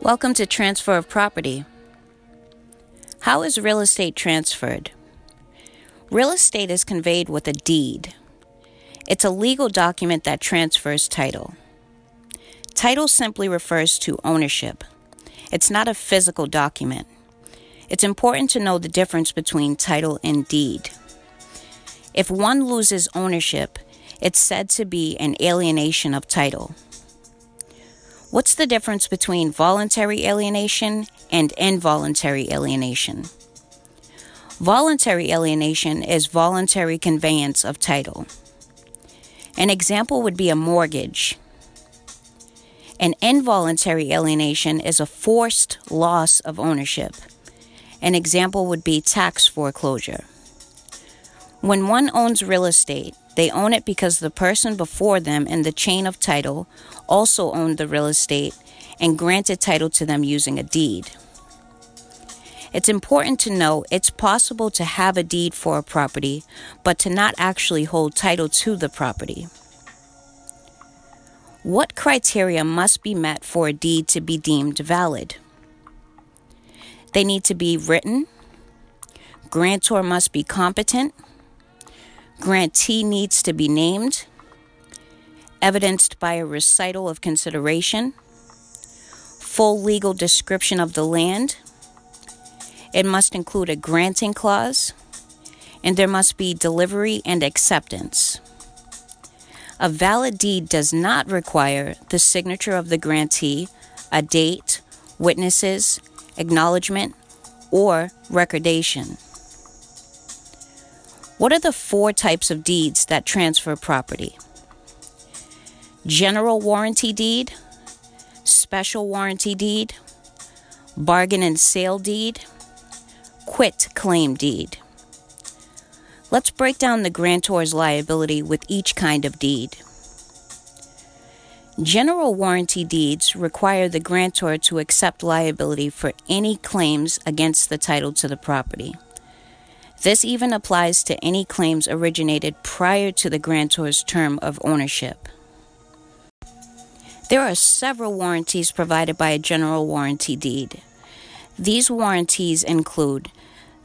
Welcome to Transfer of Property. How is real estate transferred? Real estate is conveyed with a deed. It's a legal document that transfers title. Title simply refers to ownership. It's not a physical document. It's important to know the difference between title and deed. If one loses ownership, it's said to be an alienation of title. What's the difference between voluntary alienation and involuntary alienation? Voluntary alienation is voluntary conveyance of title. An example would be a mortgage. An involuntary alienation is a forced loss of ownership. An example would be tax foreclosure. When one owns real estate, they own it because the person before them in the chain of title also owned the real estate and granted title to them using a deed. It's important to know it's possible to have a deed for a property, but to not actually hold title to the property. What criteria must be met for a deed to be deemed valid? They need to be written, grantor must be competent Grantee needs to be named, evidenced by a recital of consideration, full legal description of the land. It must include a granting clause, and there must be delivery and acceptance. A valid deed does not require the signature of the grantee, a date, witnesses, acknowledgement, or recordation. What are the four types of deeds that transfer property? General warranty deed, special warranty deed, bargain and sale deed, quit claim deed. Let's break down the grantor's liability with each kind of deed. General warranty deeds require the grantor to accept liability for any claims against the title to the property. This even applies to any claims originated prior to the grantor's term of ownership. There are several warranties provided by a general warranty deed. These warranties include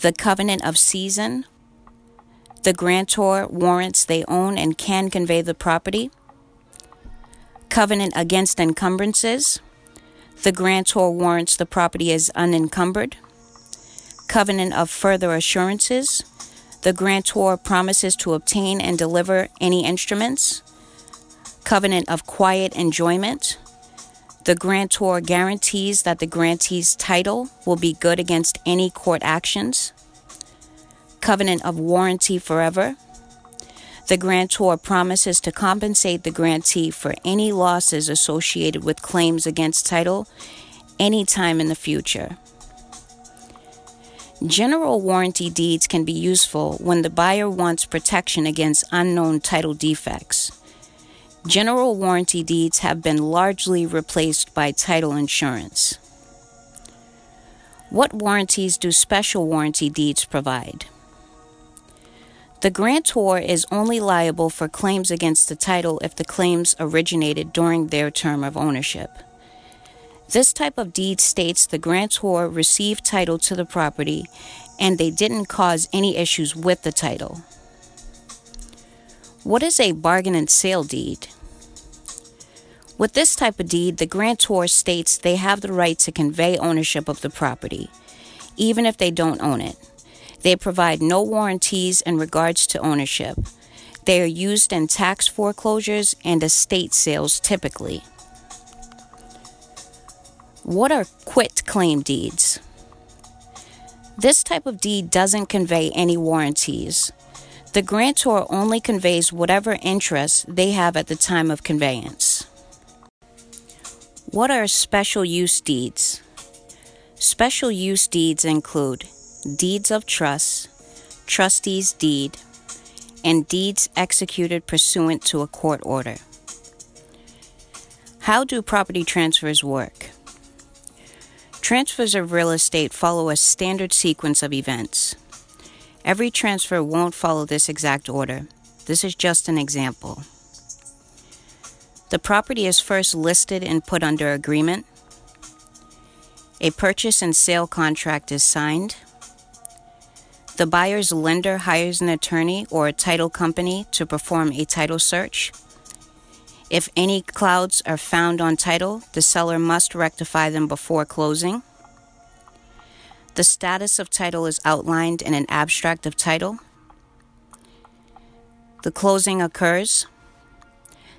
the covenant of seisin, the grantor warrants they own and can convey the property, covenant against encumbrances, the grantor warrants the property is unencumbered covenant of further assurances. The grantor promises to obtain and deliver any instruments. Covenant of quiet enjoyment. The grantor guarantees that the grantee's title will be good against any court actions. Covenant of warranty forever. The grantor promises to compensate the grantee for any losses associated with claims against title anytime in the future. General warranty deeds can be useful when the buyer wants protection against unknown title defects. General warranty deeds have been largely replaced by title insurance. What warranties do special warranty deeds provide? The grantor is only liable for claims against the title if the claims originated during their term of ownership. This type of deed states the grantor received title to the property and they didn't cause any issues with the title. What is a bargain and sale deed? With this type of deed, the grantor states they have the right to convey ownership of the property, even if they don't own it. They provide no warranties in regards to ownership. They are used in tax foreclosures and estate sales typically. What are quit claim deeds? This type of deed doesn't convey any warranties. The grantor only conveys whatever interest they have at the time of conveyance. What are special use deeds? Special use deeds include deeds of trust, trustee's deed, and deeds executed pursuant to a court order. How do property transfers work? Transfers of real estate follow a standard sequence of events. Every transfer won't follow this exact order. This is just an example. The property is first listed and put under agreement. A purchase and sale contract is signed. The buyer's lender hires an attorney or a title company to perform a title search. If any clouds are found on title, the seller must rectify them before closing. The status of title is outlined in an abstract of title. The closing occurs.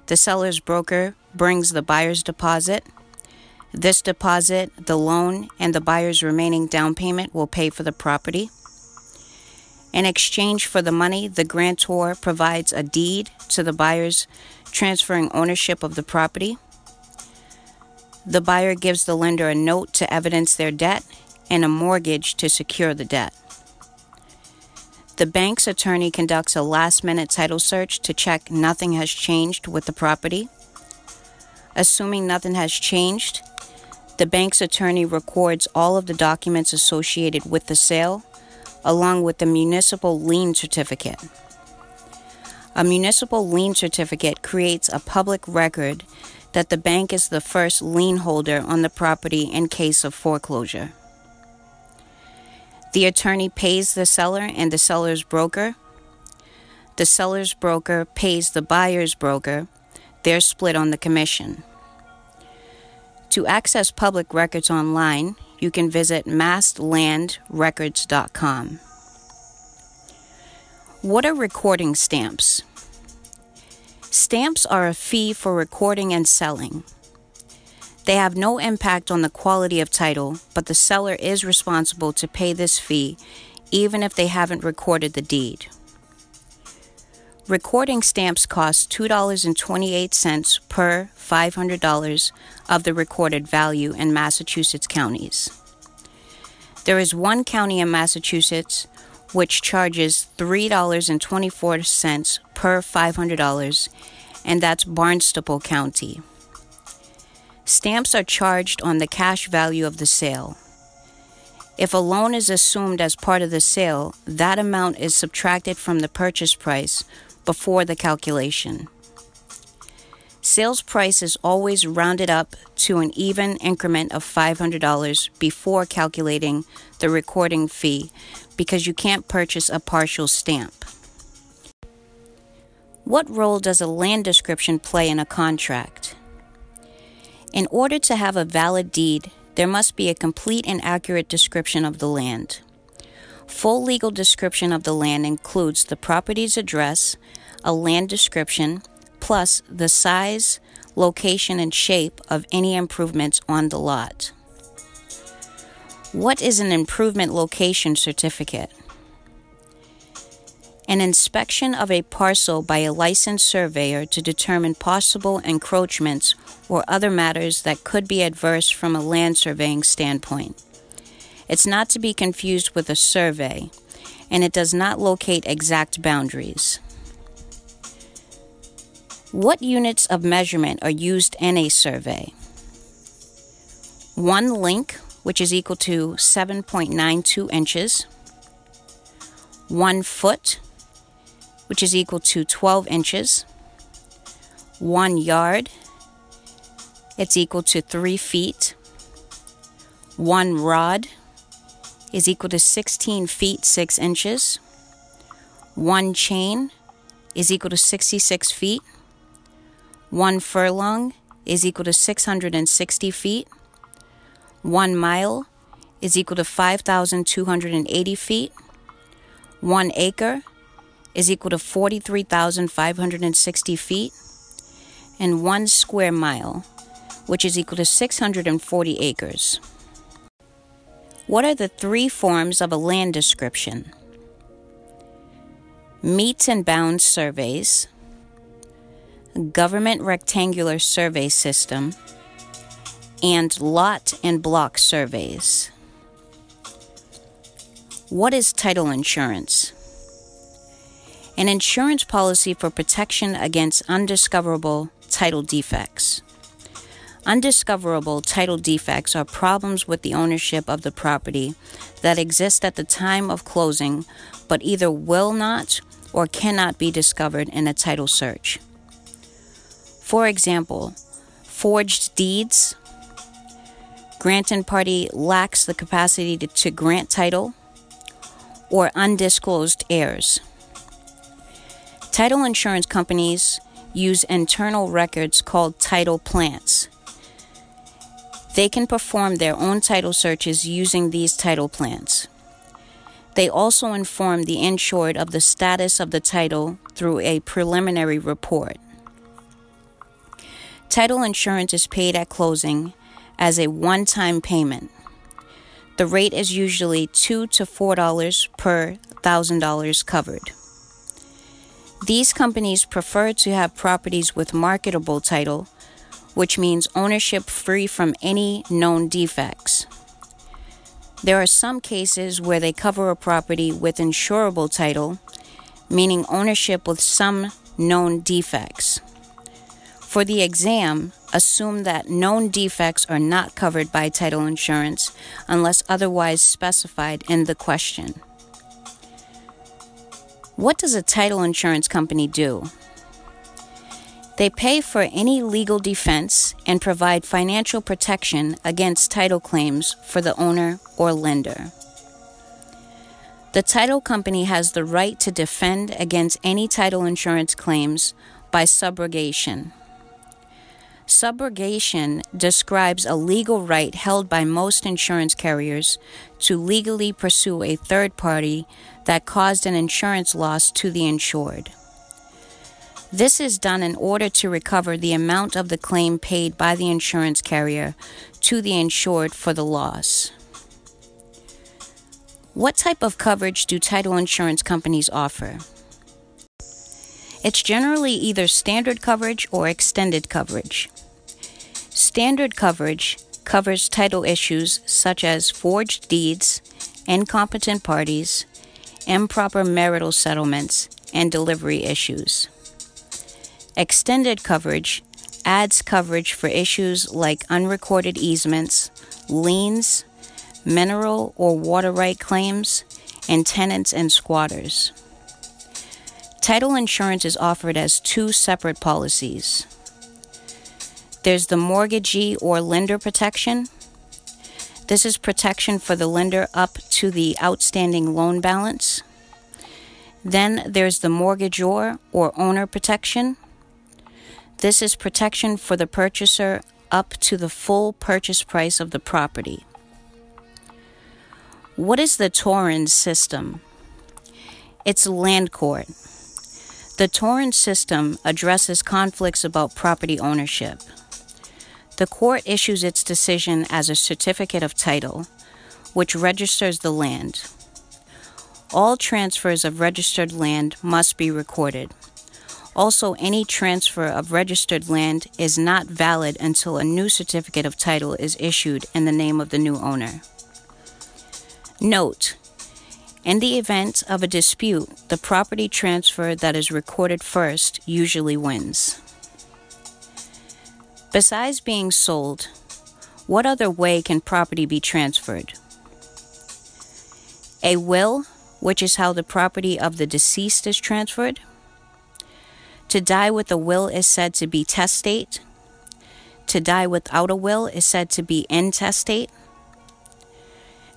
The seller's broker brings the buyer's deposit. This deposit, the loan, and the buyer's remaining down payment will pay for the property. In exchange for the money, the grantor provides a deed to the buyers transferring ownership of the property. The buyer gives the lender a note to evidence their debt and a mortgage to secure the debt. The bank's attorney conducts a last minute title search to check nothing has changed with the property. Assuming nothing has changed, the bank's attorney records all of the documents associated with the sale, along with the municipal lien certificate. A municipal lien certificate creates a public record that the bank is the first lien holder on the property in case of foreclosure. The attorney pays the seller and the seller's broker. The seller's broker pays the buyer's broker. They're split on the commission. To access public records online, you can visit masslandrecords.com. What are recording stamps? Stamps are a fee for recording and selling. They have no impact on the quality of title, but the seller is responsible to pay this fee even if they haven't recorded the deed. Recording stamps cost $2.28 per $500 of the recorded value in Massachusetts counties. There is one county in Massachusetts which charges $3.24 per $500, and that's Barnstable County. Stamps are charged on the cash value of the sale. If a loan is assumed as part of the sale, that amount is subtracted from the purchase price before the calculation. Sales price is always rounded up to an even increment of $500 before calculating the recording fee because you can't purchase a partial stamp. What role does a land description play in a contract? In order to have a valid deed, there must be a complete and accurate description of the land. Full legal description of the land includes the property's address, a land description, plus the size, location, and shape of any improvements on the lot. What is an improvement location certificate? An inspection of a parcel by a licensed surveyor to determine possible encroachments or other matters that could be adverse from a land surveying standpoint. It's not to be confused with a survey, and it does not locate exact boundaries. What units of measurement are used in a survey? One link, which is equal to 7.92 inches. One foot, which is equal to 12 inches. One yard, it's equal to 3 feet. One rod is equal to 16 feet 6 inches. One chain is equal to 66 feet. One furlong is equal to 660 feet. One mile is equal to 5,280 feet. One acre is equal to 43,560 feet. And one square mile, which is equal to 640 acres. What are the three forms of a land description? Metes and bounds surveys government rectangular survey system, and lot and block surveys. What is title insurance? An insurance policy for protection against undiscoverable title defects. Undiscoverable title defects are problems with the ownership of the property that exist at the time of closing but either will not or cannot be discovered in a title search. For example, forged deeds, granting party lacks the capacity to, to grant title, or undisclosed heirs. Title insurance companies use internal records called title plants. They can perform their own title searches using these title plants. They also inform the insured of the status of the title through a preliminary report. Title insurance is paid at closing as a one time payment. The rate is usually 2 to $4 per $1,000 covered. These companies prefer to have properties with marketable title, which means ownership free from any known defects. There are some cases where they cover a property with insurable title, meaning ownership with some known defects. For the exam, assume that known defects are not covered by title insurance unless otherwise specified in the question. What does a title insurance company do? They pay for any legal defense and provide financial protection against title claims for the owner or lender. The title company has the right to defend against any title insurance claims by subrogation. Subrogation describes a legal right held by most insurance carriers to legally pursue a third party that caused an insurance loss to the insured. This is done in order to recover the amount of the claim paid by the insurance carrier to the insured for the loss. What type of coverage do title insurance companies offer? It's generally either standard coverage or extended coverage. Standard coverage covers title issues such as forged deeds, incompetent parties, improper marital settlements, and delivery issues. Extended coverage adds coverage for issues like unrecorded easements, liens, mineral or water right claims, and tenants and squatters. Title insurance is offered as two separate policies. There's the mortgagee or lender protection. This is protection for the lender up to the outstanding loan balance. Then there's the mortgagor or owner protection. This is protection for the purchaser up to the full purchase price of the property. What is the Torrens system? It's land court. The Torrens system addresses conflicts about property ownership. The court issues its decision as a certificate of title, which registers the land. All transfers of registered land must be recorded. Also, any transfer of registered land is not valid until a new certificate of title is issued in the name of the new owner. Note In the event of a dispute, the property transfer that is recorded first usually wins. Besides being sold, what other way can property be transferred? A will, which is how the property of the deceased is transferred. To die with a will is said to be testate. To die without a will is said to be intestate.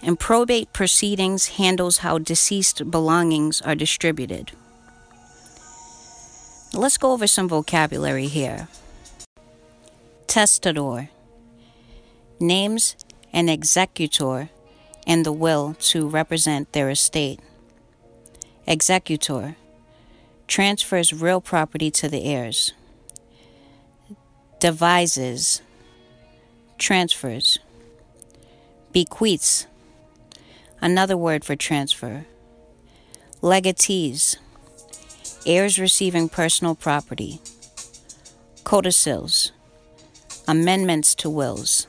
And probate proceedings handles how deceased belongings are distributed. Let's go over some vocabulary here. Testator names an executor in the will to represent their estate. Executor transfers real property to the heirs. Devises. Transfers. Bequeaths. Another word for transfer. Legatees. Heirs receiving personal property. Codicils. Amendments to wills,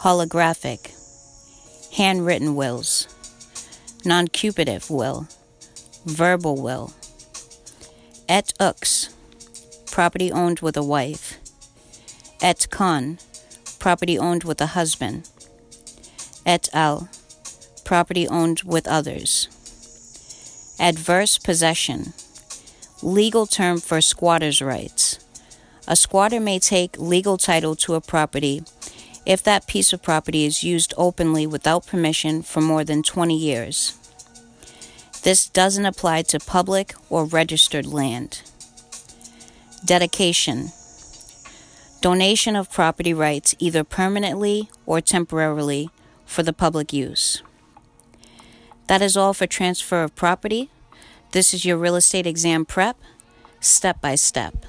holographic, handwritten wills, nuncupative will, verbal will, et ux, property owned with a wife, et con, property owned with a husband, et al, property owned with others, adverse possession, legal term for squatters' rights. A squatter may take legal title to a property if that piece of property is used openly without permission for more than 20 years. This doesn't apply to public or registered land. Dedication Donation of property rights either permanently or temporarily for the public use. That is all for transfer of property. This is your real estate exam prep, step by step.